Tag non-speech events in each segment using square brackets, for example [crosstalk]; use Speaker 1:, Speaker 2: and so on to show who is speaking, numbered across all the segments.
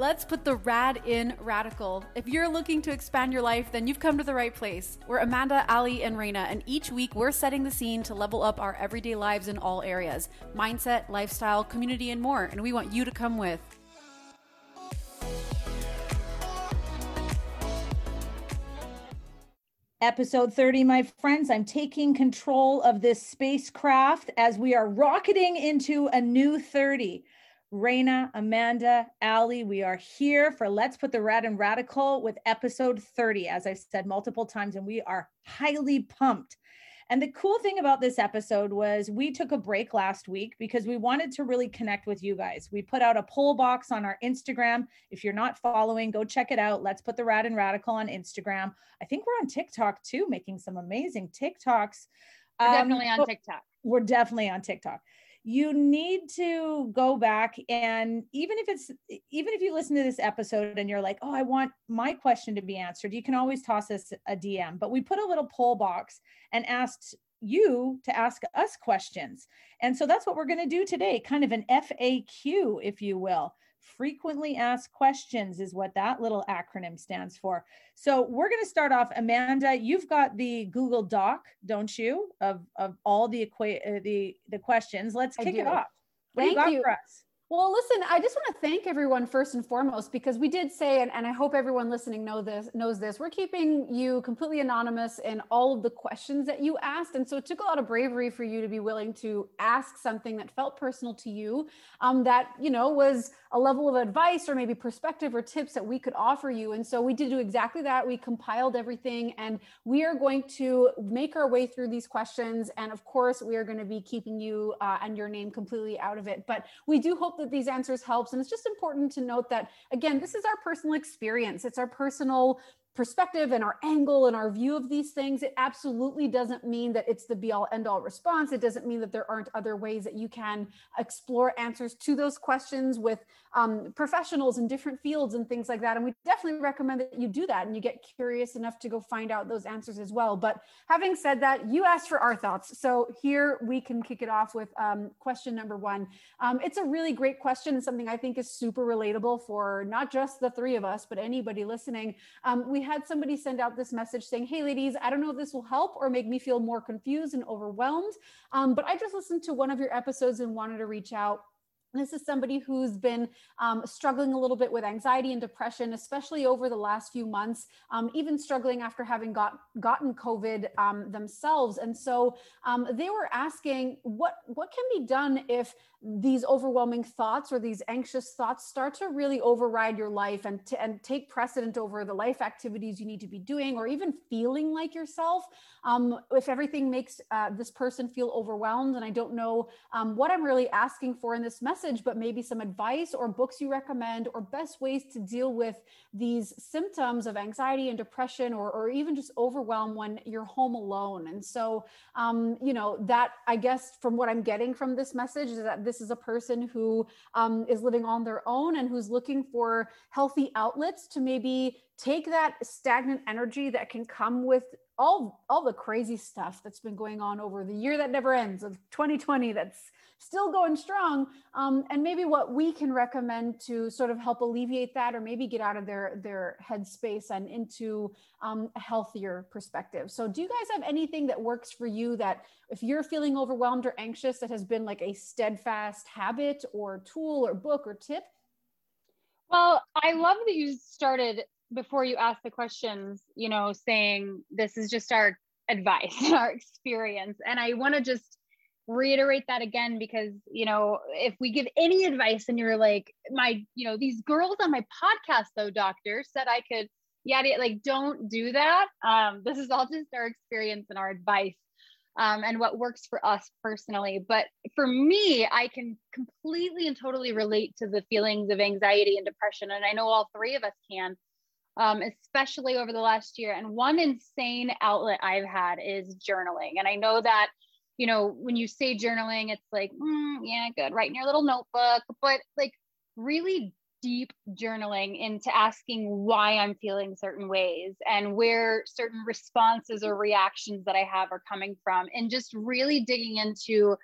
Speaker 1: Let's put the rad in radical. If you're looking to expand your life, then you've come to the right place. We're Amanda, Ali, and Reina, and each week we're setting the scene to level up our everyday lives in all areas mindset, lifestyle, community, and more. And we want you to come with.
Speaker 2: Episode 30, my friends. I'm taking control of this spacecraft as we are rocketing into a new 30. Reina, Amanda, Ali, we are here for Let's Put the Rad in Radical with episode 30, as I've said multiple times, and we are highly pumped. And the cool thing about this episode was we took a break last week because we wanted to really connect with you guys. We put out a poll box on our Instagram. If you're not following, go check it out. Let's put the Rad in Radical on Instagram. I think we're on TikTok too, making some amazing TikToks.
Speaker 3: We're definitely um, on TikTok.
Speaker 2: We're definitely on TikTok you need to go back and even if it's even if you listen to this episode and you're like oh i want my question to be answered you can always toss us a dm but we put a little poll box and asked you to ask us questions. And so that's what we're going to do today kind of an faq if you will frequently asked questions is what that little acronym stands for. So we're going to start off. Amanda, you've got the Google Doc, don't you, of, of all the, equa- uh, the, the questions. Let's kick it off.
Speaker 1: What Thank you, you. Well, listen, I just want to thank everyone first and foremost because we did say, and, and I hope everyone listening know this knows this. We're keeping you completely anonymous in all of the questions that you asked, and so it took a lot of bravery for you to be willing to ask something that felt personal to you, um, that you know was a level of advice or maybe perspective or tips that we could offer you. And so we did do exactly that. We compiled everything, and we are going to make our way through these questions. And of course, we are going to be keeping you uh, and your name completely out of it. But we do hope that these answers helps. And it's just important to note that, again, this is our personal experience. It's our personal perspective and our angle and our view of these things, it absolutely doesn't mean that it's the be all end all response. It doesn't mean that there aren't other ways that you can explore answers to those questions with um, professionals in different fields and things like that. And we definitely recommend that you do that and you get curious enough to go find out those answers as well. But having said that, you asked for our thoughts. So here we can kick it off with um, question number one. Um, it's a really great question and something I think is super relatable for not just the three of us, but anybody listening. Um, we had somebody send out this message saying, Hey, ladies, I don't know if this will help or make me feel more confused and overwhelmed. Um, but I just listened to one of your episodes and wanted to reach out this is somebody who's been um, struggling a little bit with anxiety and depression, especially over the last few months, um, even struggling after having got gotten COVID um, themselves. And so um, they were asking, what what can be done if these overwhelming thoughts or these anxious thoughts start to really override your life and, to, and take precedent over the life activities you need to be doing or even feeling like yourself. Um, if everything makes uh, this person feel overwhelmed and i don't know um, what i'm really asking for in this message but maybe some advice or books you recommend or best ways to deal with these symptoms of anxiety and depression or, or even just overwhelm when you're home alone. And so um, you know that i guess from what i'm getting from this message is that this is a person who um, is living on their own and who's looking for healthy outlets to maybe take that stagnant energy that can come with all all the crazy stuff that's been going on over the year that never ends of 2020 that's still going strong um, and maybe what we can recommend to sort of help alleviate that or maybe get out of their their headspace and into um, a healthier perspective. So do you guys have anything that works for you that if you're feeling overwhelmed or anxious that has been like a steadfast habit or tool or book or tip?
Speaker 3: Well, I love that you started before you ask the questions, you know, saying this is just our advice, [laughs] our experience. And I want to just reiterate that again because, you know, if we give any advice and you're like, my, you know, these girls on my podcast, though, doctor said I could, yeah, like, don't do that. Um, this is all just our experience and our advice. Um, and what works for us personally. But for me, I can completely and totally relate to the feelings of anxiety and depression. And I know all three of us can um, especially over the last year. And one insane outlet I've had is journaling. And I know that, you know, when you say journaling, it's like, mm, yeah, good, write in your little notebook, but like really deep journaling into asking why I'm feeling certain ways and where certain responses or reactions that I have are coming from, and just really digging into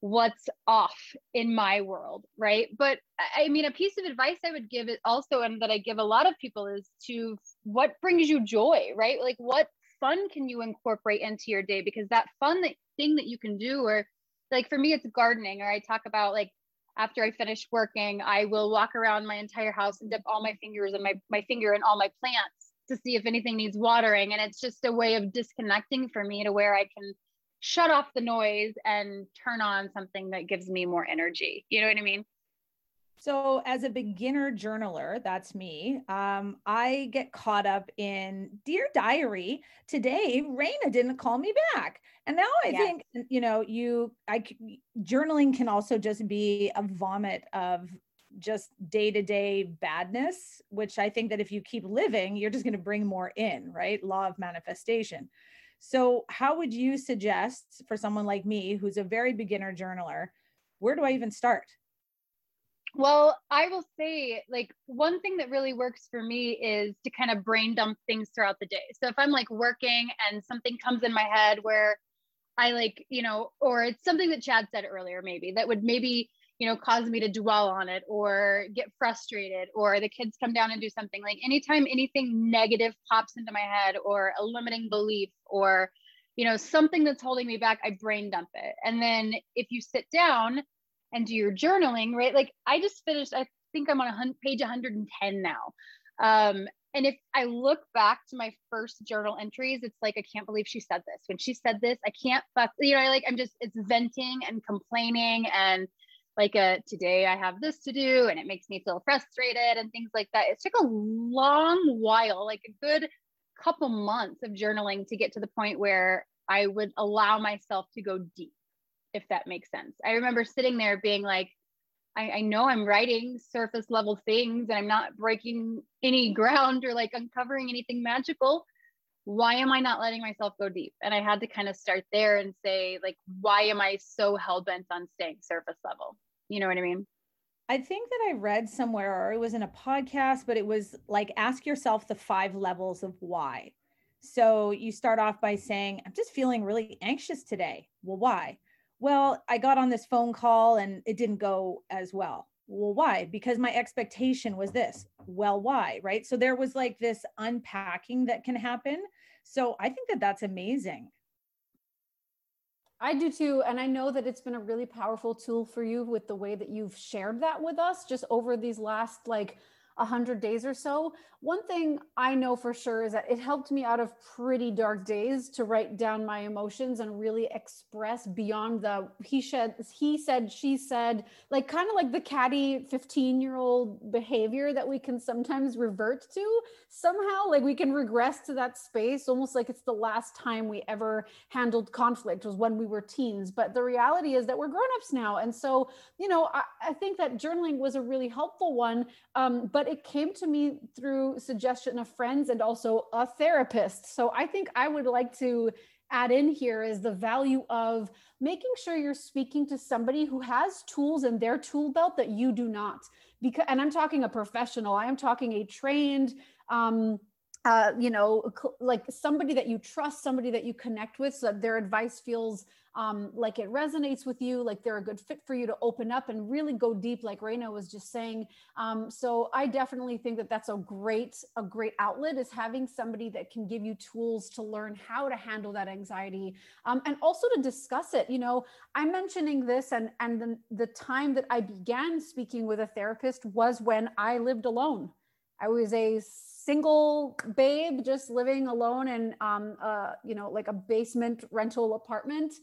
Speaker 3: what's off in my world, right? But I mean, a piece of advice I would give it also, and that I give a lot of people is to what brings you joy, right? Like what fun can you incorporate into your day? Because that fun that thing that you can do, or like for me, it's gardening, or I talk about like after I finish working, I will walk around my entire house and dip all my fingers and my, my finger in all my plants to see if anything needs watering. And it's just a way of disconnecting for me to where I can shut off the noise and turn on something that gives me more energy. You know what I mean?
Speaker 2: So, as a beginner journaler, that's me. Um, I get caught up in Dear Diary. Today, Reina didn't call me back, and now I think you know you. I journaling can also just be a vomit of just day to day badness, which I think that if you keep living, you're just going to bring more in, right? Law of manifestation. So, how would you suggest for someone like me who's a very beginner journaler, where do I even start?
Speaker 3: Well, I will say, like, one thing that really works for me is to kind of brain dump things throughout the day. So if I'm like working and something comes in my head where I like, you know, or it's something that Chad said earlier, maybe that would maybe, you know, cause me to dwell on it or get frustrated or the kids come down and do something like anytime anything negative pops into my head or a limiting belief or, you know, something that's holding me back, I brain dump it. And then if you sit down and do your journaling, right? Like I just finished, I think I'm on a page 110 now. Um, and if I look back to my first journal entries, it's like, I can't believe she said this. When she said this, I can't fuck, you know, I like I'm just, it's venting and complaining and like a today I have this to do and it makes me feel frustrated and things like that. It took a long while, like a good couple months of journaling to get to the point where I would allow myself to go deep, if that makes sense. I remember sitting there being like, I, I know I'm writing surface level things and I'm not breaking any ground or like uncovering anything magical why am I not letting myself go deep? And I had to kind of start there and say, like, why am I so hell bent on staying surface level? You know what I mean?
Speaker 2: I think that I read somewhere, or it was in a podcast, but it was like ask yourself the five levels of why. So you start off by saying, I'm just feeling really anxious today. Well, why? Well, I got on this phone call and it didn't go as well. Well, why? Because my expectation was this. Well, why? Right. So there was like this unpacking that can happen. So I think that that's amazing.
Speaker 1: I do too. And I know that it's been a really powerful tool for you with the way that you've shared that with us just over these last like 100 days or so. One thing I know for sure is that it helped me out of pretty dark days to write down my emotions and really express beyond the he said he said she said like kind of like the catty 15 year old behavior that we can sometimes revert to. Somehow like we can regress to that space almost like it's the last time we ever handled conflict was when we were teens. But the reality is that we're grown-ups now. And so you know I, I think that journaling was a really helpful one um, but it came to me through suggestion of friends and also a therapist. So I think I would like to add in here is the value of making sure you're speaking to somebody who has tools in their tool belt that you do not. Because and I'm talking a professional, I am talking a trained um uh, you know, like somebody that you trust, somebody that you connect with, so that their advice feels um, like it resonates with you, like they're a good fit for you to open up and really go deep, like Reina was just saying. Um, so I definitely think that that's a great, a great outlet is having somebody that can give you tools to learn how to handle that anxiety um, and also to discuss it. You know, I'm mentioning this and and the, the time that I began speaking with a therapist was when I lived alone. I was a single babe just living alone in um, uh, you know like a basement rental apartment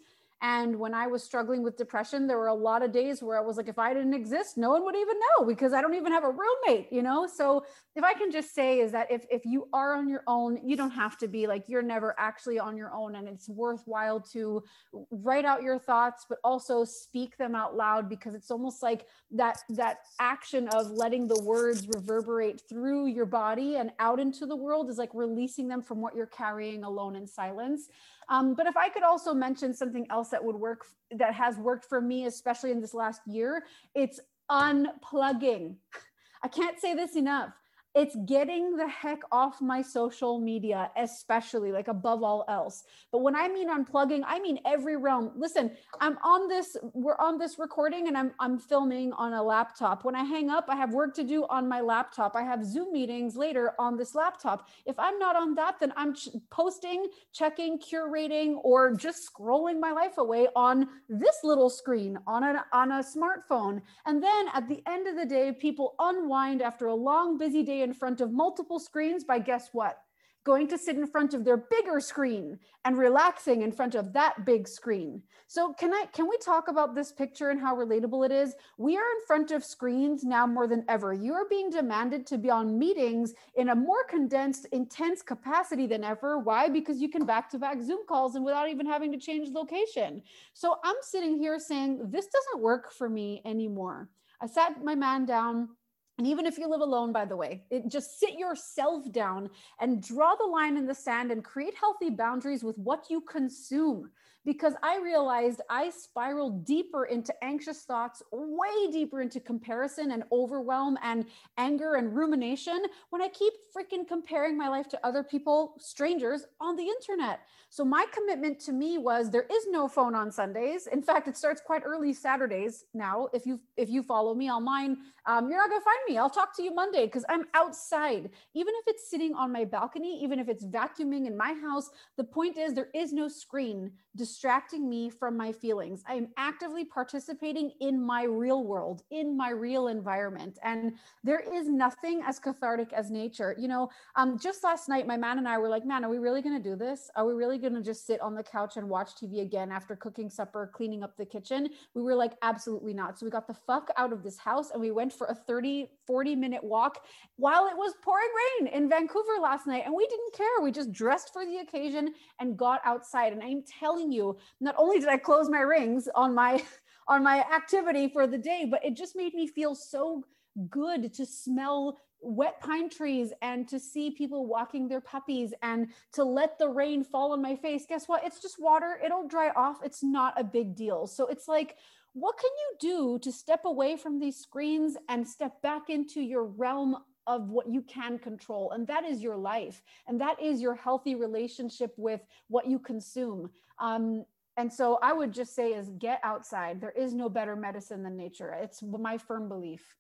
Speaker 1: and when I was struggling with depression, there were a lot of days where I was like, if I didn't exist, no one would even know because I don't even have a roommate, you know? So if I can just say is that if, if you are on your own, you don't have to be like, you're never actually on your own. And it's worthwhile to write out your thoughts, but also speak them out loud because it's almost like that, that action of letting the words reverberate through your body and out into the world is like releasing them from what you're carrying alone in silence. Um, but if I could also mention something else that would work, that has worked for me, especially in this last year, it's unplugging. [laughs] I can't say this enough. It's getting the heck off my social media, especially like above all else. But when I mean unplugging, I mean every realm. Listen, I'm on this, we're on this recording and I'm I'm filming on a laptop. When I hang up, I have work to do on my laptop. I have Zoom meetings later on this laptop. If I'm not on that, then I'm ch- posting, checking, curating, or just scrolling my life away on this little screen on a on a smartphone. And then at the end of the day, people unwind after a long, busy day in front of multiple screens by guess what? Going to sit in front of their bigger screen and relaxing in front of that big screen. So can I can we talk about this picture and how relatable it is? We are in front of screens now more than ever. You are being demanded to be on meetings in a more condensed, intense capacity than ever. Why? Because you can back to back Zoom calls and without even having to change location. So I'm sitting here saying this doesn't work for me anymore. I sat my man down and even if you live alone, by the way, it, just sit yourself down and draw the line in the sand and create healthy boundaries with what you consume because I realized I spiraled deeper into anxious thoughts, way deeper into comparison and overwhelm and anger and rumination when I keep freaking comparing my life to other people, strangers on the internet. So my commitment to me was there is no phone on Sundays. In fact, it starts quite early Saturdays now. If you if you follow me online, um, you're not gonna find me. I'll talk to you Monday because I'm outside. Even if it's sitting on my balcony, even if it's vacuuming in my house, the point is there is no screen distracting me from my feelings. I am actively participating in my real world, in my real environment. And there is nothing as cathartic as nature. You know, um, just last night, my man and I were like, man, are we really going to do this? Are we really going to just sit on the couch and watch TV again after cooking supper, cleaning up the kitchen? We were like, absolutely not. So we got the fuck out of this house and we went for a 30, 40 minute walk while it was pouring rain in Vancouver last night. And we didn't care. We just dressed for the occasion and got outside. And I'm telling you, not only did I close my rings on my [laughs] on my activity for the day, but it just made me feel so good to smell wet pine trees and to see people walking their puppies and to let the rain fall on my face. Guess what? It's just water. It'll dry off. It's not a big deal. So it's like, what can you do to step away from these screens and step back into your realm of what you can control and that is your life and that is your healthy relationship with what you consume um, and so I would just say is get outside. There is no better medicine than nature. It's my firm belief.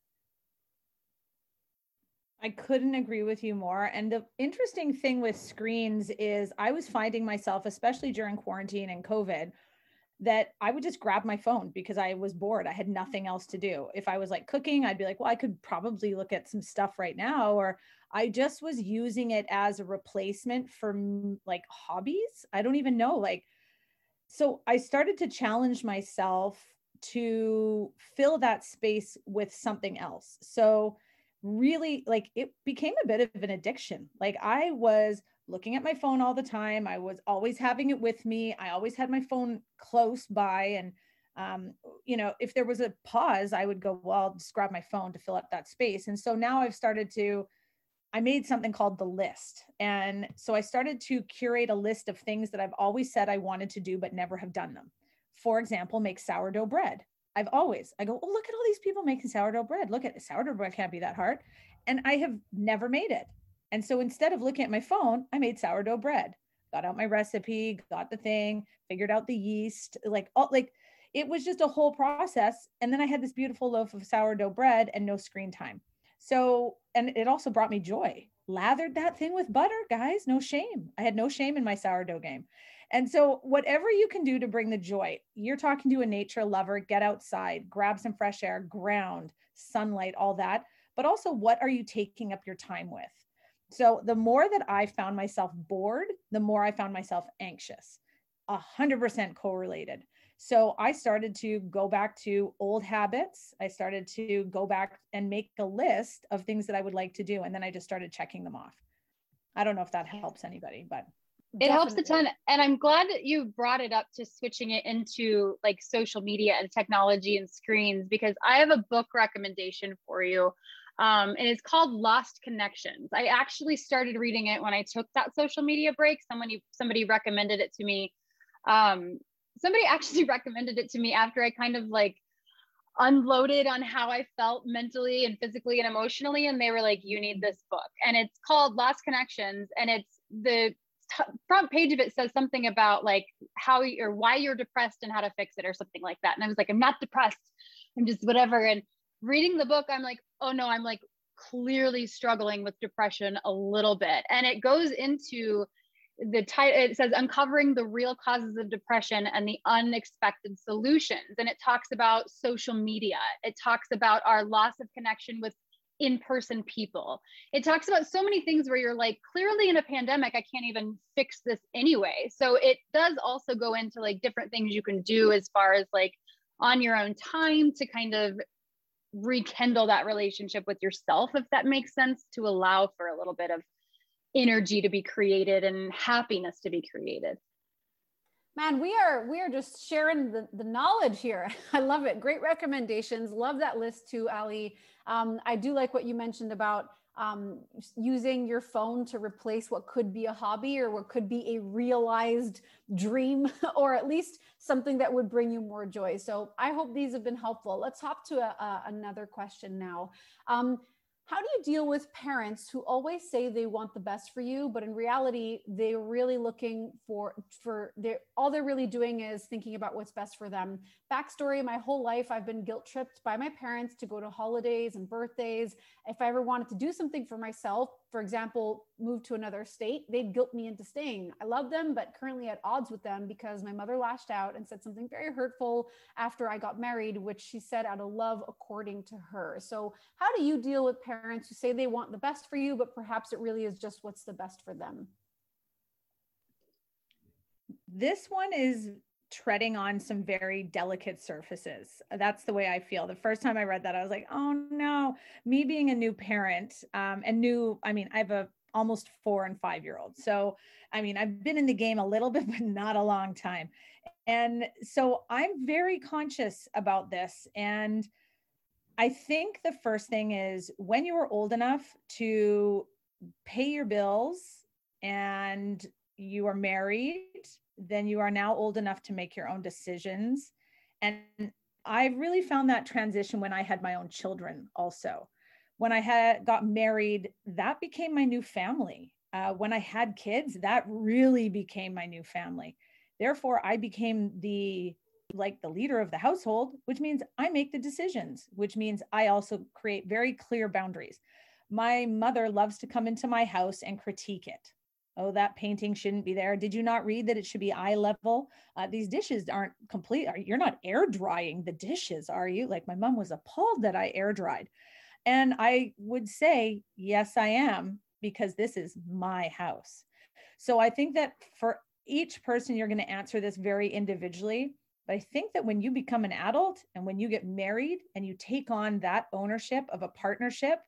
Speaker 2: I couldn't agree with you more. And the interesting thing with screens is I was finding myself, especially during quarantine and COVID, that I would just grab my phone because I was bored. I had nothing else to do. If I was like cooking, I'd be like, well, I could probably look at some stuff right now. Or I just was using it as a replacement for like hobbies. I don't even know. Like, so I started to challenge myself to fill that space with something else. So really like it became a bit of an addiction. Like I was looking at my phone all the time. I was always having it with me. I always had my phone close by and um, you know, if there was a pause, I would go, well, I'll just grab my phone to fill up that space. And so now I've started to I made something called the list. And so I started to curate a list of things that I've always said I wanted to do, but never have done them. For example, make sourdough bread. I've always, I go, oh, look at all these people making sourdough bread. Look at sourdough bread can't be that hard. And I have never made it. And so instead of looking at my phone, I made sourdough bread, got out my recipe, got the thing, figured out the yeast, like all like it was just a whole process. And then I had this beautiful loaf of sourdough bread and no screen time. So, and it also brought me joy. Lathered that thing with butter, guys, no shame. I had no shame in my sourdough game. And so, whatever you can do to bring the joy, you're talking to a nature lover, get outside, grab some fresh air, ground, sunlight, all that. But also, what are you taking up your time with? So, the more that I found myself bored, the more I found myself anxious. A hundred percent correlated. So I started to go back to old habits. I started to go back and make a list of things that I would like to do. And then I just started checking them off. I don't know if that helps anybody, but
Speaker 3: it helps a ton. And I'm glad that you brought it up to switching it into like social media and technology and screens because I have a book recommendation for you. Um, and it's called Lost Connections. I actually started reading it when I took that social media break. Somebody somebody recommended it to me. Um, somebody [laughs] actually recommended it to me after I kind of like unloaded on how I felt mentally and physically and emotionally. And they were like, you need this book. And it's called Lost Connections. And it's the t- front page of it says something about like how you, or why you're depressed and how to fix it or something like that. And I was like, I'm not depressed. I'm just whatever. And reading the book, I'm like, oh no, I'm like clearly struggling with depression a little bit. And it goes into the title it says uncovering the real causes of depression and the unexpected solutions. And it talks about social media. It talks about our loss of connection with in-person people. It talks about so many things where you're like clearly in a pandemic i can't even fix this anyway. So it does also go into like different things you can do as far as like on your own time to kind of rekindle that relationship with yourself if that makes sense to allow for a little bit of energy to be created and happiness to be created.
Speaker 1: Man we are we are just sharing the, the knowledge here. [laughs] I love it. Great recommendations. Love that list too ali um, i do like what you mentioned about um, using your phone to replace what could be a hobby or what could be a realized dream [laughs] or at least something that would bring you more joy. So i hope these have been helpful. Let's hop to a, a, another question now. Um, how do you deal with parents who always say they want the best for you but in reality they're really looking for for their all they're really doing is thinking about what's best for them? Backstory my whole life i've been guilt tripped by my parents to go to holidays and birthdays. If i ever wanted to do something for myself for example, moved to another state, they'd guilt me into staying. I love them, but currently at odds with them because my mother lashed out and said something very hurtful after I got married, which she said out of love according to her. So, how do you deal with parents who say they want the best for you, but perhaps it really is just what's the best for them?
Speaker 2: This one is treading on some very delicate surfaces. That's the way I feel. The first time I read that, I was like, oh no, me being a new parent um, and new, I mean, I have a almost four and five year old. So, I mean, I've been in the game a little [laughs] bit, but not a long time. And so I'm very conscious about this. And I think the first thing is when you are old enough to pay your bills and you are married then you are now old enough to make your own decisions. And I really found that transition when I had my own children also. When I had got married, that became my new family. Uh, when I had kids, that really became my new family. Therefore, I became the like the leader of the household, which means I make the decisions, which means I also create very clear boundaries. My mother loves to come into my house and critique it oh that painting shouldn't be there. Did you not read that it should be eye level? Uh, these dishes aren't complete you're not air drying the dishes are you? Like my mom was appalled that i air dried. And i would say yes i am because this is my house. So i think that for each person you're going to answer this very individually but i think that when you become an adult and when you get married and you take on that ownership of a partnership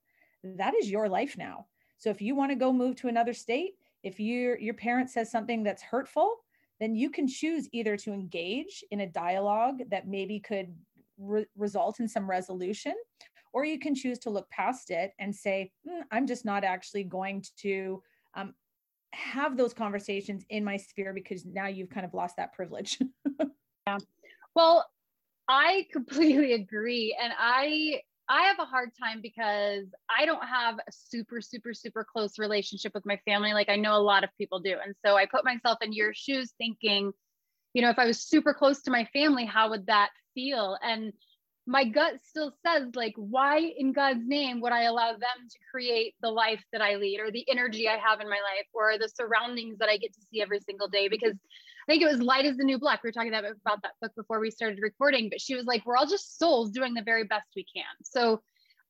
Speaker 2: that is your life now. So if you want to go move to another state if your your parent says something that's hurtful then you can choose either to engage in a dialogue that maybe could re- result in some resolution or you can choose to look past it and say mm, i'm just not actually going to um, have those conversations in my sphere because now you've kind of lost that privilege. [laughs]
Speaker 3: Yeah. Well i completely [laughs] agree and i I have a hard time because I don't have a super, super, super close relationship with my family. Like I know a lot of people do. And so I put myself in your shoes thinking, you know, if I was super close to my family, how would that feel? And my gut still says, like, why in God's name would I allow them to create the life that I lead or the energy I have in my life or the surroundings that I get to see every single day? Because I think it was Light Is the New Black. We were talking about, that book before we started recording, but she was like, we're all just souls doing the very best we can. So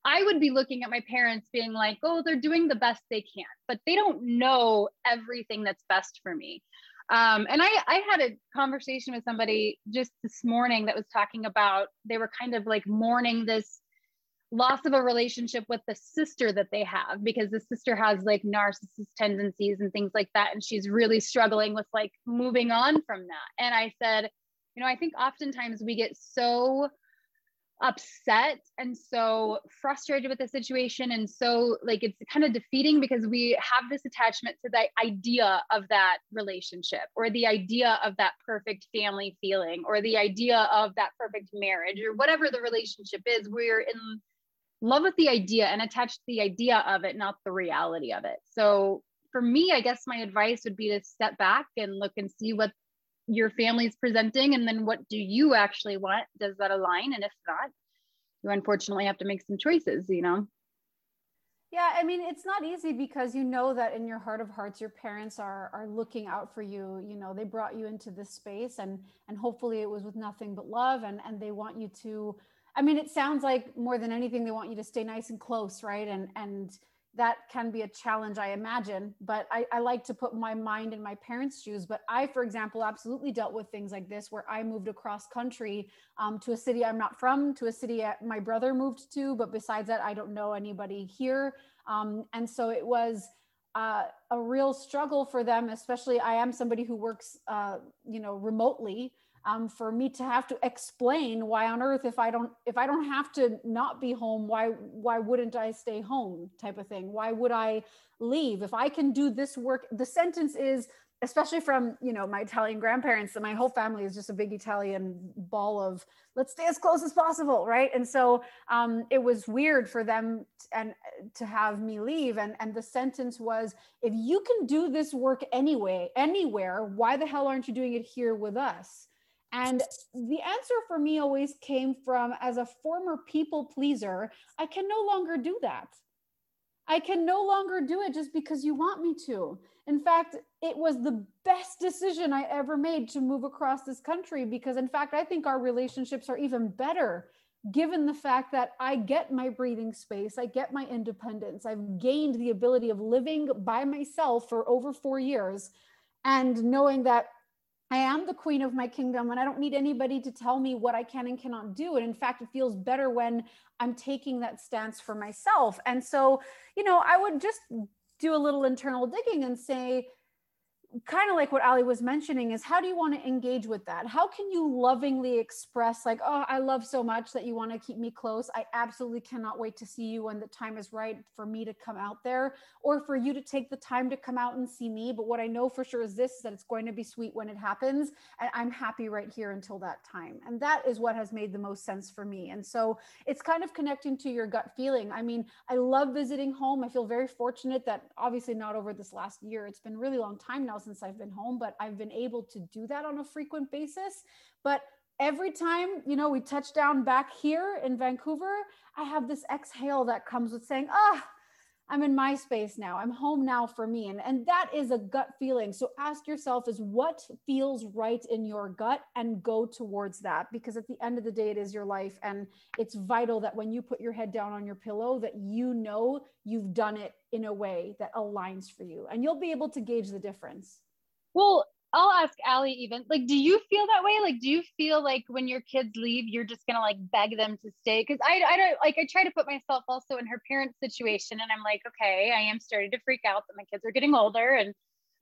Speaker 3: I would be looking at my parents being like, oh, they're doing the best they can, but they don't know everything that's best for me. Um, and I, I had a conversation with somebody just this morning that was talking about they were kind of like mourning this loss of a relationship with the sister that they have because the sister has like narcissist tendencies and things like that and she's really struggling with like moving on from that. And i said you know i think oftentimes we get so upset and so frustrated with the situation and so like it's kind of defeating because we have this attachment to the idea of that relationship or the idea of that perfect family feeling or the idea of that perfect marriage or whatever the relationship is we're in love with the idea and attached the idea of it not the reality of it. So for me i guess my advice would be to step back and look and see what your family's presenting and then what do you actually want? Does that align? And if not you unfortunately have to make some choices you know?
Speaker 1: Yeah i mean it's not easy because you know that in your heart of hearts your parents are are looking out for you. You know they brought you into this space and and hopefully it was with nothing but love and and they want you to i mean it sounds like more than anything they want you to stay nice and close right and and that can be a challenge, I imagine. But I, I, like to put my mind in my parents' shoes. But I, for example, absolutely dealt with things like this where I moved across country um, to a city I'm not from, to a city my brother moved to. But besides that, I don't know anybody here. Um, and so it was. Uh, a real struggle for them, especially I am somebody who works, uh, you know, remotely um, for me to have to explain why on earth if i don't if i don't have to not be home why why wouldn't i stay home type of thing? Why would i leave? If i can do this work the sentence is especially from you know my italian grandparents and my whole family is just a big italian ball of let's stay as close as possible right? And so um, it was weird for them t- and to have me leave and and the sentence was if you can do this work anyway anywhere why the hell aren't you doing it here with us and the answer for me always came from as a former people pleaser, I can no longer do that. I can no longer do it just because you want me to. In fact, it was the best decision I ever made to move across this country because, in fact, I think our relationships are even better given the fact that I get my breathing space, I get my independence, I've gained the ability of living by myself for over four years, and knowing that I am the queen of my kingdom and I don't need anybody to tell me what I can and cannot do. And in fact, it feels better when I'm taking that stance for myself. And so, you know, I would just do a little internal digging and say, kind of like what Ali was mentioning is how do you want to engage with that? How can you lovingly express like, oh, I love so much that you want to keep me close. I absolutely cannot wait to see you when the time is right for me to come out there or for you to take the time to come out and see me. But what I know for sure is this is that it's going to be sweet when it happens. And I'm happy right here until that time. And that is what has made the most sense for me. And so it's kind of connecting to your gut feeling. I mean, I love visiting home. I feel very fortunate that obviously not over this last year. It's been really long time now since I've been home, but I've been able to do that on a frequent basis. But every time, you know, we touch down back here in Vancouver, I have this exhale that comes with saying, ah, oh, I'm in my space now. I'm home now for me. And, and that is a gut feeling. So ask yourself is what feels right in your gut and go towards that because at the end of the day, it is your life. And it's vital that when you put your head down on your pillow, that you know you've done it in a way that aligns for you and you'll be able to gauge the difference.
Speaker 3: Well, I'll ask Ali even like, do you feel that way? Like, do you feel like when your kids leave, you're just gonna like beg them to stay? Cause I, I don't like, I try to put myself also in her parents' situation and I'm like, okay, I am starting to freak out that my kids are getting older and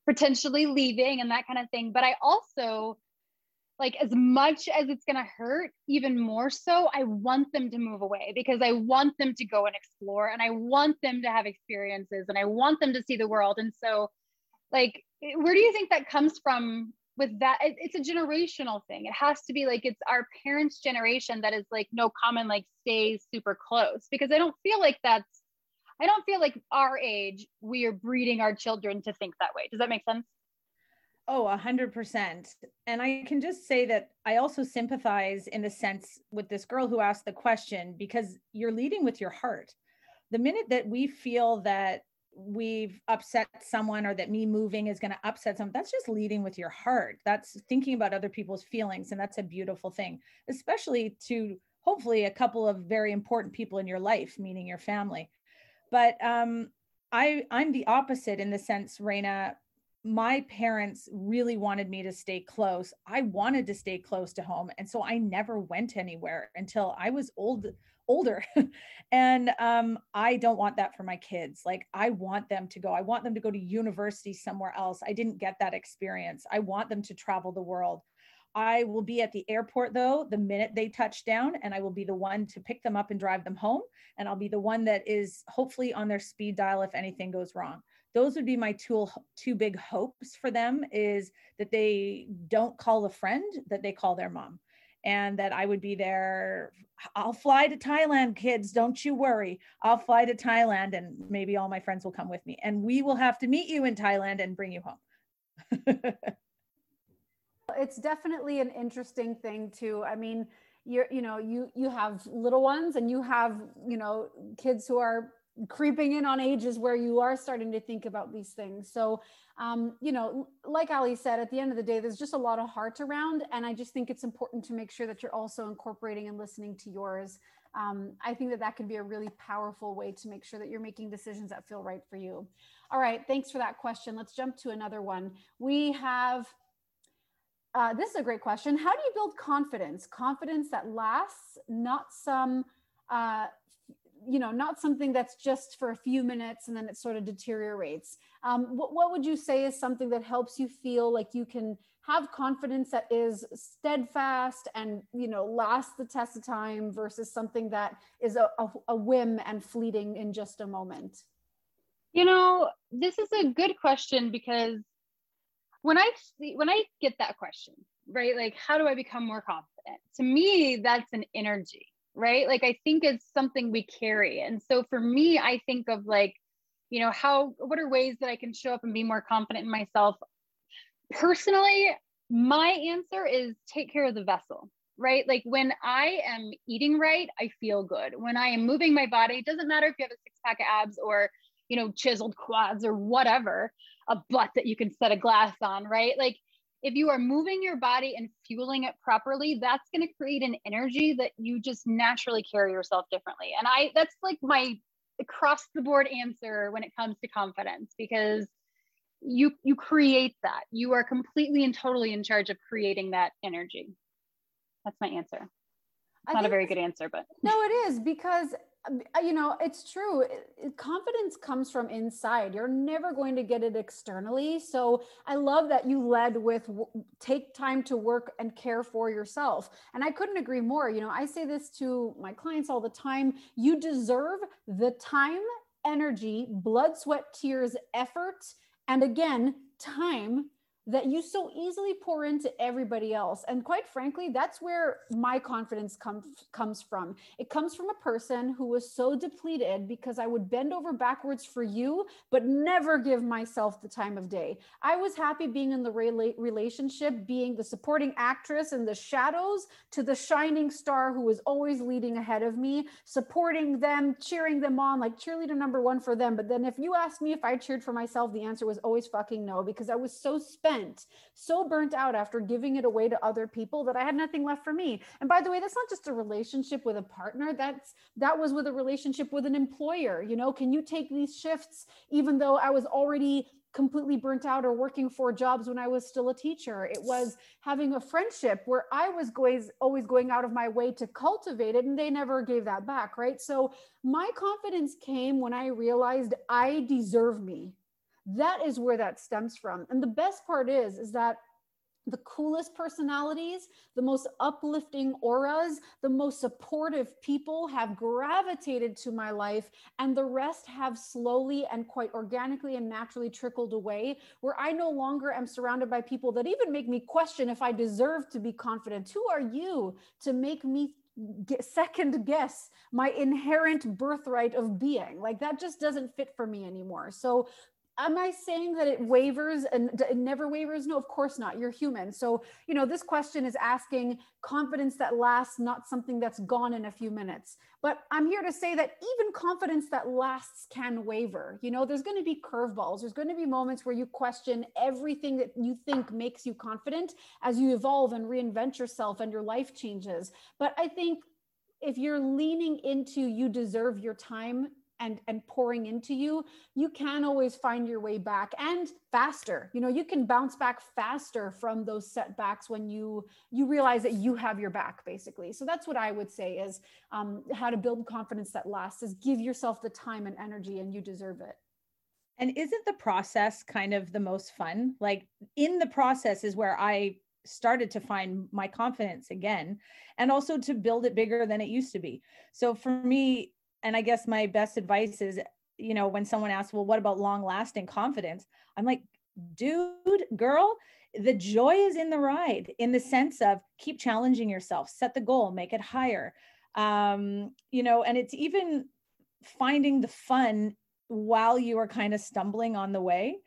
Speaker 3: potentially leaving and that kind of thing. But I also, like, as much as it's gonna hurt, even more so, I want them to move away because I want them to go and explore and I want them to have experiences and I want them to see the world. And so, like, eh, where do you think that comes from with that it's a generational thing it has to be like it's our parents generation that is like no common like stays super close because i don't feel like that's i don't feel like our age we are breeding our children to think that way does that make sense
Speaker 2: Oh, a hundred percent. And I can just say that I also sympathize in the sense with this girl who asked the question because you're leading with your heart. The minute that we feel that we've upset someone or that me moving is going to upset someone that's just leading with your heart. That's thinking about other people's feelings and that's a beautiful thing especially to hopefully a couple of very important people in your life meaning your family. But um i i'm the opposite in the sense Reina my parents really wanted me to stay close. I wanted to stay close to home and so i never went anywhere until i was old older. [laughs] And um, i don't want that for my kids. Like i want them to go i want them to go to university somewhere else. I didn't get that experience. I want them to travel the world. I will be at the airport though the minute they touch down, and I will be the one to pick them up and drive them home. And I'll be the one that is hopefully on their speed dial if anything goes wrong. Those would be my two, two big hopes for them is that they don't call a friend, that they call their mom and that I would be there. I'll fly to Thailand, kids. Don't you worry. I'll fly to Thailand and maybe all my friends will come with me. And we will have to meet you in Thailand and bring you home. [laughs]
Speaker 1: it's definitely an interesting thing too. I mean, you're, you know, you you have little ones and you have, you know, kids who are creeping in on ages where you are starting to think about these things. So, um, you know, like Ali said, at the end of the day, there's just a lot of heart around. And I just think it's important to make sure that you're also incorporating and listening to yours. Um, I think that that can be a really powerful way to make sure that you're making decisions that feel right for you. All right. Thanks for that question. Let's jump to another one. We have uh, this is a great question. How do you build confidence? Confidence that lasts, not some uh, you know, not something that's just for a few minutes and then it sort of deteriorates. Um, what, what would you say is something that helps you feel like you can have confidence that is steadfast and you know lasts the test of time versus something that is a, a, a whim and fleeting in just a moment?
Speaker 3: You know, this is a good question because when I see, when I get that question, right? Like, how do I become more confident? To me, that's an energy right? Like I think it's something we carry. And so for me, I think of like, you know, how what are ways that I can show up and be more confident in myself? Personally, my answer is take care of the vessel, right? Like when I am eating right, I feel good. When I am moving my body, it doesn't matter if you have a six pack of abs or, you know, chiseled quads or whatever, a butt that you can set a glass on, right? Like if you are moving your body and fueling it properly that's going to create an energy that you just naturally carry yourself differently. And i that's like my across the board answer when it comes to confidence because you you create that. You are completely and totally in charge of creating that energy. That's my answer. It's not a very good answer but
Speaker 1: no it is because Uh, you know it's true confidence comes from inside. You're never going to get it externally. So i love that you led with take time to work and care for yourself. And i couldn't agree more. You know i say this to my clients all the time you deserve the time energy blood sweat tears effort and again time that you so easily pour into everybody else. And quite frankly, that's where my confidence comes comes from. It comes from a person who was so depleted because I would bend over backwards for you, but never give myself the time of day. I was happy being in the relationship, being the supporting actress in the shadows to the shining star who was always leading ahead of me, supporting them, cheering them on, like cheerleader number one for them. But then if you asked me if I cheered for myself, the answer was always fucking no, because I was so spent spent, so burnt out after giving it away to other people that I had nothing left for me. And by the way, that's not just a relationship with a partner. That's that was with a relationship with an employer. You know, can you take these shifts even though I was already completely burnt out or working four jobs when I was still a teacher. It was having a friendship where I was always always going out of my way to cultivate it and they never gave that back, right? So my confidence came when I realized I deserve me that is where that stems from. And the best part is is that the coolest personalities, the most uplifting auras, the most supportive people have gravitated to my life, and the rest have slowly and quite organically and naturally trickled away, where I no longer am surrounded by people that even make me question if I deserve to be confident. Who are you to make me second guess my inherent birthright of being? Like that just doesn't fit for me anymore. So am I saying that it wavers and it never wavers? No, of course not. You're human. So, you know, this question is asking confidence that lasts, not something that's gone in a few minutes. But I'm here to say that even confidence that lasts can waver. You know, there's going to be curveballs. There's going to be moments where you question everything that you think makes you confident as you evolve and reinvent yourself and your life changes. But I think if you're leaning into you deserve your time and and pouring into you you can always find your way back and faster. You know you can bounce back faster from those setbacks when you you realize that you have your back basically. So that's what i would say is um, how to build confidence that lasts is give yourself the time and energy and you deserve it.
Speaker 2: And isn't the process kind of the most fun? Like in the process is where i started to find my confidence again and also to build it bigger than it used to be. So for me, and I guess my best advice is, you know, when someone asks, well, what about long lasting confidence? I'm like, dude, girl, the joy is in the ride in the sense of keep challenging yourself, set the goal, make it higher. Um, you know, and it's even finding the fun while you are kind of stumbling on the way.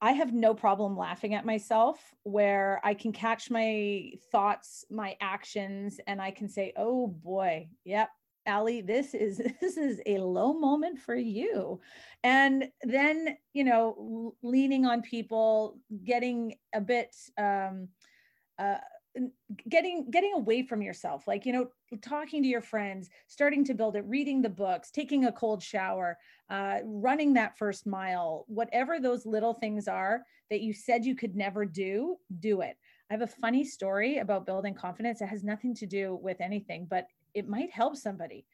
Speaker 2: I have no problem laughing at myself where I can catch my thoughts, my actions, and I can say, oh boy, yep, Allie, this is [laughs] this is a low moment for you. And then, you know, leaning on people, getting a bit um uh getting getting away from yourself like you know talking to your friends starting to build it reading the books taking a cold shower uh, running that first mile whatever those little things are that you said you could never do do it i have a funny story about building confidence it has nothing to do with anything but it might help somebody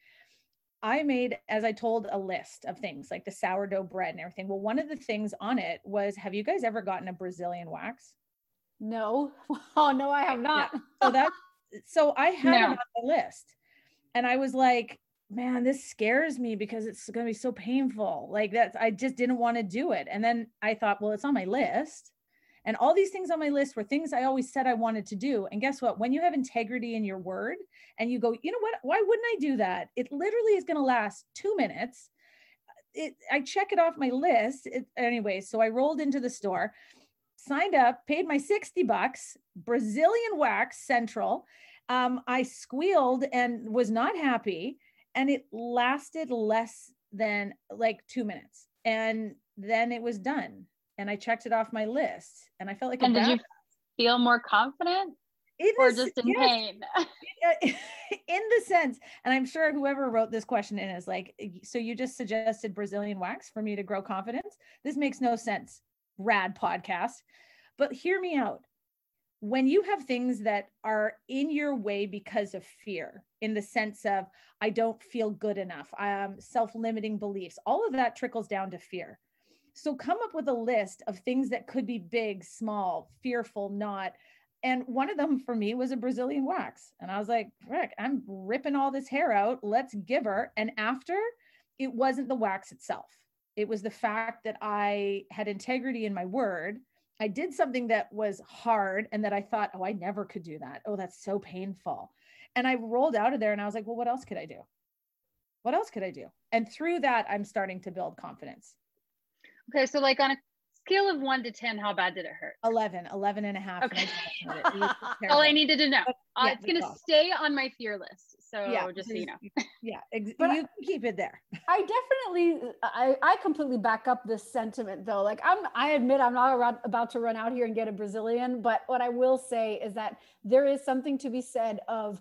Speaker 2: I made, as I told, a list of things like the sourdough bread and everything. Well, one of the things on it was Have you guys ever gotten a Brazilian wax?
Speaker 1: No. [laughs] Oh no, I have not.
Speaker 2: Yeah. So that so I [laughs] had no. it on the list. And I was like, man, this scares me because it's gonna be so painful. Like that's I just didn't want to do it. And then I thought, well, it's on my list. And all these things on my list were things I always said I wanted to do. And guess what? When you have integrity in your word and you go, you know what? Why wouldn't I do that? It literally is going to last two minutes. It, I check it off my list. It, anyway, so I rolled into the store signed up, paid my 60 bucks, Brazilian wax central. Um, I squealed and was not happy. And it lasted less than like two minutes. And then it was done. And I checked it off my list. And I felt like
Speaker 3: and did you feel more confident? It or is, just in yes. pain? [laughs] [laughs]
Speaker 2: in the sense, and I'm sure whoever wrote this question in is like, so you just suggested Brazilian wax for me to grow confidence? This makes no sense rad podcast. But hear me out. When you have things that are in your way because of fear, in the sense of, I don't feel good enough, um, self limiting beliefs, all of that trickles down to fear. So come up with a list of things that could be big, small, fearful, not. And one of them for me was a Brazilian wax. And I was like, Rick, I'm ripping all this hair out. Let's give her. And after, it wasn't the wax itself it was the fact that I had integrity in my word. I did something that was hard and that I thought, oh, I never could do that. Oh, that's so painful. And I rolled out of there and I was like, well, what else could I do? What else could I do? And through that, I'm starting to build confidence.
Speaker 3: Okay. So, like on a scale of one to 10, how bad did it hurt?
Speaker 2: 11, 11 and a half.
Speaker 3: Okay. [laughs] All I needed to know. But, uh, it's going to stay on my fear list. So yeah, just so you know.
Speaker 2: yeah. Ex- but you I, keep it there.
Speaker 1: I definitely, I, I completely back up this sentiment though. Like I'm, I admit I'm not about to run out here and get a Brazilian, but what I will say is that there is something to be said of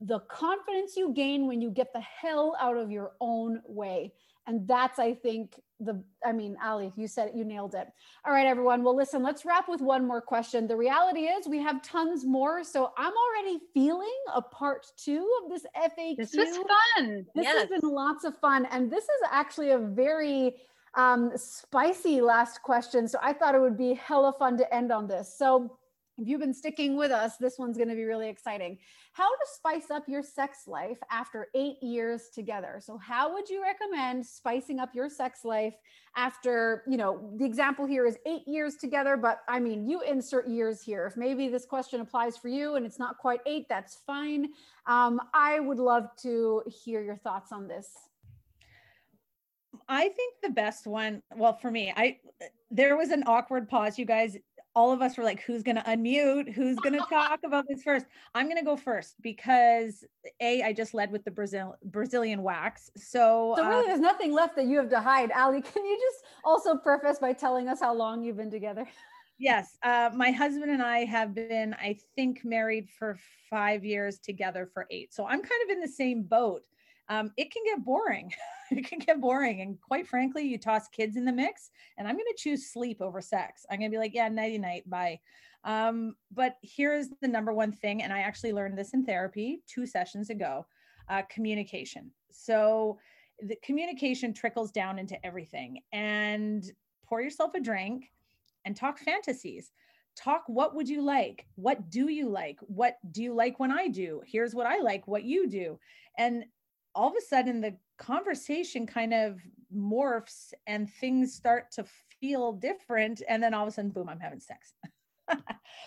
Speaker 1: the confidence you gain when you get the hell out of your own way and that's i think the i mean ali you said it you nailed it. All right everyone. Well listen let's wrap with one more question. The reality is we have tons more so i'm already feeling a part two of this faq
Speaker 3: this was fun.
Speaker 1: This yes. has been lots of fun. And this is actually a very um, spicy last question so i thought it would be hella fun to end on this. So if you've been sticking with us, this one's going to be really exciting. How to spice up your sex life after eight years together. So, how would you recommend spicing up your sex life after, you know, the example here is eight years together, but I mean, you insert years here. If maybe this question applies for you and it's not quite eight, that's fine. Um, I would love to hear your thoughts on this.
Speaker 2: I think the best one, well, for me, I there was an awkward pause, you guys all of us were like, who's going to unmute? Who's going to talk about this first? I'm going to go first because A, I just led with the Brazil Brazilian wax. So,
Speaker 1: so really, uh, there's nothing left that you have to hide. Ali, can you just also preface by telling us how long you've been together?
Speaker 2: Yes. Uh, my husband and I have been, I think, married for five years together for eight. So I'm kind of in the same boat um, it can get boring. [laughs] it can get boring. And quite frankly, you toss kids in the mix, and I'm going to choose sleep over sex. I'm going to be like, yeah, nighty night, bye. Um, but here's the number one thing, and I actually learned this in therapy two sessions ago uh, communication. So the communication trickles down into everything. And pour yourself a drink and talk fantasies talk what would you like what do you like what do you like when i do here's what i like what you do and all of a sudden the conversation kind of morphs and things start to feel different and then all of a sudden boom i'm having sex [laughs]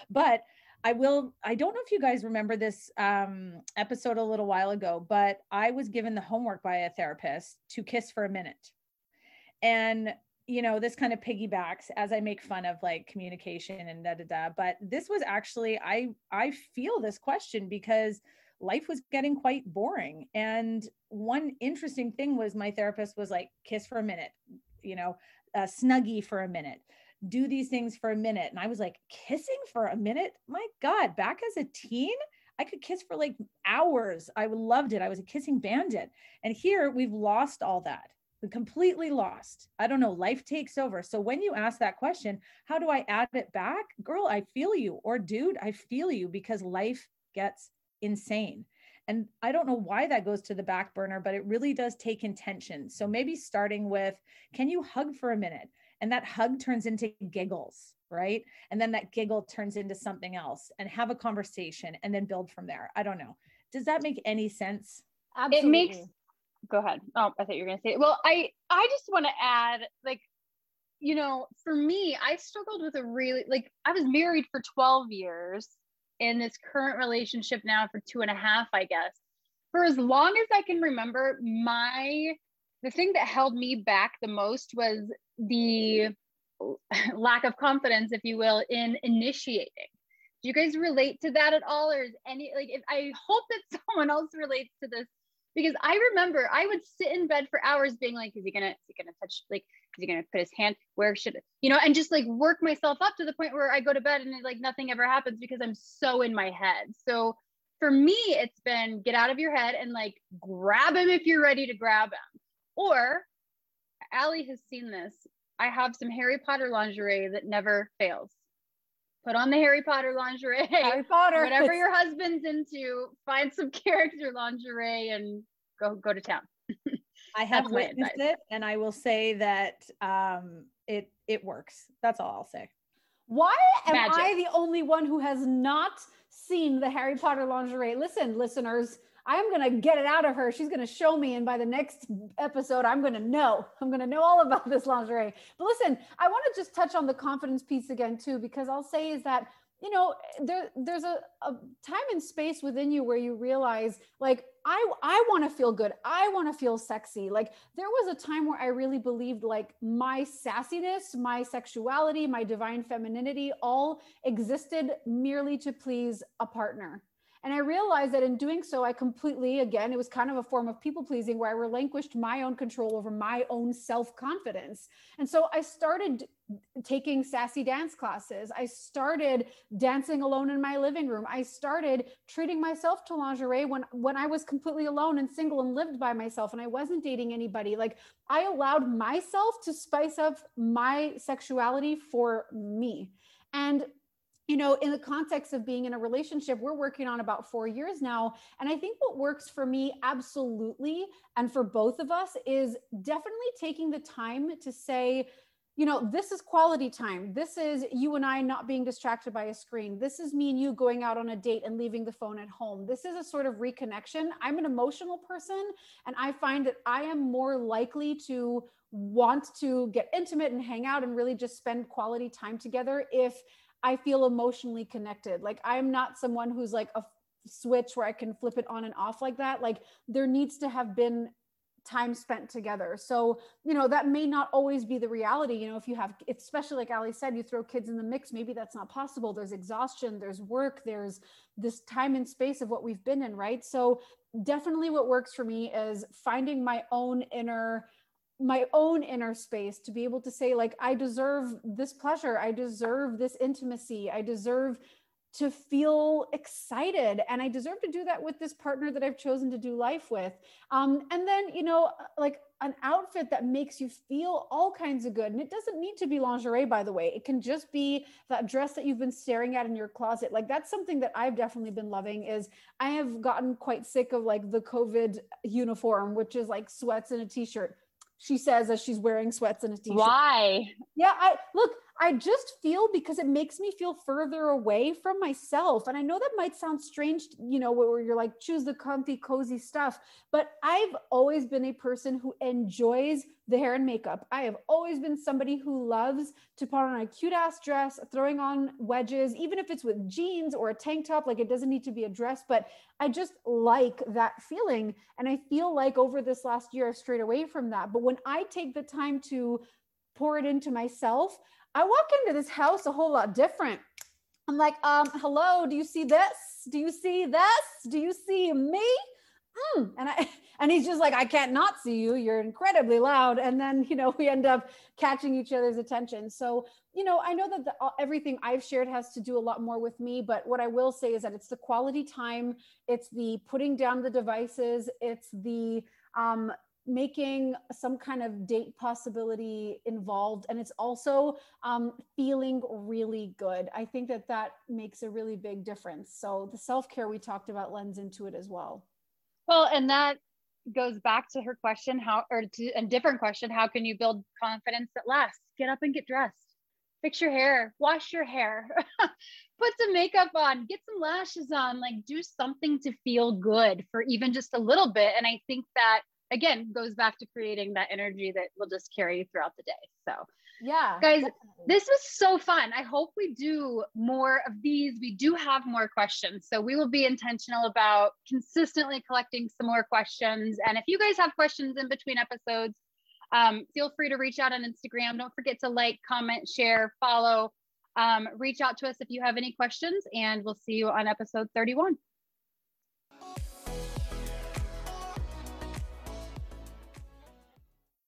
Speaker 2: but i will i don't know if you guys remember this um, episode a little while ago but i was given the homework by a therapist to kiss for a minute and you know, this kind of piggybacks as I make fun of like communication and da da da. But this was actually I I feel this question because life was getting quite boring. And one interesting thing was my therapist was like, kiss for a minute, you know, uh, snuggie for a minute, do these things for a minute. And I was like, kissing for a minute? My God, back as a teen, I could kiss for like hours. I loved it. I was a kissing bandit. And here we've lost all that We completely lost. I don't know, life takes over. So when you ask that question, how do I add it back? Girl, I feel you. Or dude, I feel you because life gets insane. And I don't know why that goes to the back burner, but it really does take intention. So maybe starting with, can you hug for a minute? And that hug turns into giggles, right? And then that giggle turns into something else and have a conversation and then build from there. I don't know. Does that make any sense?
Speaker 3: Absolutely. It makes go ahead. Oh, I thought you were going to say it. Well, I I just want to add like you know, for me, I struggled with a really like I was married for 12 years in this current relationship now for two and a half, I guess. For as long as I can remember, my the thing that held me back the most was the [laughs] lack of confidence, if you will, in initiating. Do you guys relate to that at all? Or is any like if I hope that [laughs] someone else relates to this because I remember I would sit in bed for hours being like, is he gonna, is he gonna touch, like, is he gonna put his hand, where should, you know, and just like work myself up to the point where I go to bed and like nothing ever happens because I'm so in my head. So for me, it's been get out of your head and like grab him if you're ready to grab him. Or Allie has seen this. I have some Harry Potter lingerie that never fails. Put on the Harry Potter lingerie.
Speaker 1: Harry [laughs] Potter.
Speaker 3: Whatever [laughs] your husband's into, find some [laughs] character lingerie and go go to town.
Speaker 2: I have witnessed it and I will say that um it it works. That's all I'll say.
Speaker 1: Why am Magic. I the only one who has not seen the Harry Potter lingerie? Listen, listeners, I am going to get it out of her. She's going to show me. And by the next episode, I'm going to know. [laughs] I'm going to know all about this lingerie. But listen, I want to just touch on the confidence piece again, too, because I'll say is that you know there there's a, a time and space within you where you realize like i i want to feel good i want to feel sexy like there was a time where i really believed like my sassiness my sexuality my divine femininity all existed merely to please a partner and I realized that in doing so, I completely, again, it was kind of a form of people pleasing where I relinquished my own control over my own self confidence. And so I started taking sassy dance classes. I started dancing alone in my living room. I started treating myself to lingerie when when I was completely alone and single and lived by myself and I wasn't dating anybody. Like I allowed myself to spice up my sexuality for me. And you know, in the context of being in a relationship, we're working on about four years now. And I think what works for me, absolutely, and for both of us, is definitely taking the time to say, you know, this is quality time. This is you and I not being distracted by a screen. This is me and you going out on a date and leaving the phone at home. This is a sort of reconnection. I'm an emotional person, and I find that I am more likely to want to get intimate and hang out and really just spend quality time together if I feel emotionally connected. Like I'm not someone who's like a switch where I can flip it on and off like that. Like there needs to have been time spent together. So, you know, that may not always be the reality. You know, if you have, especially like Ali said, you throw kids in the mix, maybe that's not possible. There's exhaustion, there's work, there's this time and space of what we've been in, right? So, definitely what works for me is finding my own inner my own inner space to be able to say like i deserve this pleasure. I deserve this intimacy. I deserve to feel excited. And i deserve to do that with this partner that i've chosen to do life with. Um, and then you know like an outfit that makes you feel all kinds of good. And it doesn't need to be lingerie by the way. It can just be that dress that you've been staring at in your closet. Like that's something that i've definitely been loving is i have gotten quite sick of like the covid uniform which is like sweats and a t-shirt she says as she's wearing sweats and a t-shirt.
Speaker 3: Why?
Speaker 1: Yeah, I look, I just feel because it makes me feel further away from myself. And I know that might sound strange, you know, where you're like, choose the comfy, cozy stuff. But I've always been a person who enjoys the hair and makeup. I have always been somebody who loves to put on a cute ass dress, throwing on wedges, even if it's with jeans or a tank top, like it doesn't need to be a dress, but I just like that feeling. And I feel like over this last year, I've strayed away from that. But when I take the time to pour it into myself, I walk into this house a whole lot different. I'm like, um, hello, do you see this? Do you see this? Do you see me? Mm. And I [laughs] and he's just like, I can't not see you. You're incredibly loud. And then, you know, [laughs] we end up catching each other's attention. So, you know, I know that the, everything I've shared has to do a lot more with me, but what I will say is that it's the quality time, it's the putting down the devices, it's the um, making some kind of date possibility involved and it's also um, feeling really good. I think that that makes a really big difference. So the self-care we talked about lends into it as well.
Speaker 3: Well and that goes back to her question how or to a different question how can you build confidence that lasts? Get up and get dressed. Fix your hair. Wash your hair. [laughs] Put some makeup on. Get some lashes on. Like do something to feel good for even just a little bit. And i think that again goes back to creating that energy that will just carry you throughout the day. So
Speaker 1: yeah
Speaker 3: guys definitely. this was so fun. I hope we do more of these. We do have more questions. So we will be intentional about consistently collecting some more questions. And if you guys have questions in between episodes um, feel free to reach out on instagram. Don't forget to like comment share follow. Um, reach out to us if you have any questions and we'll see you on episode 31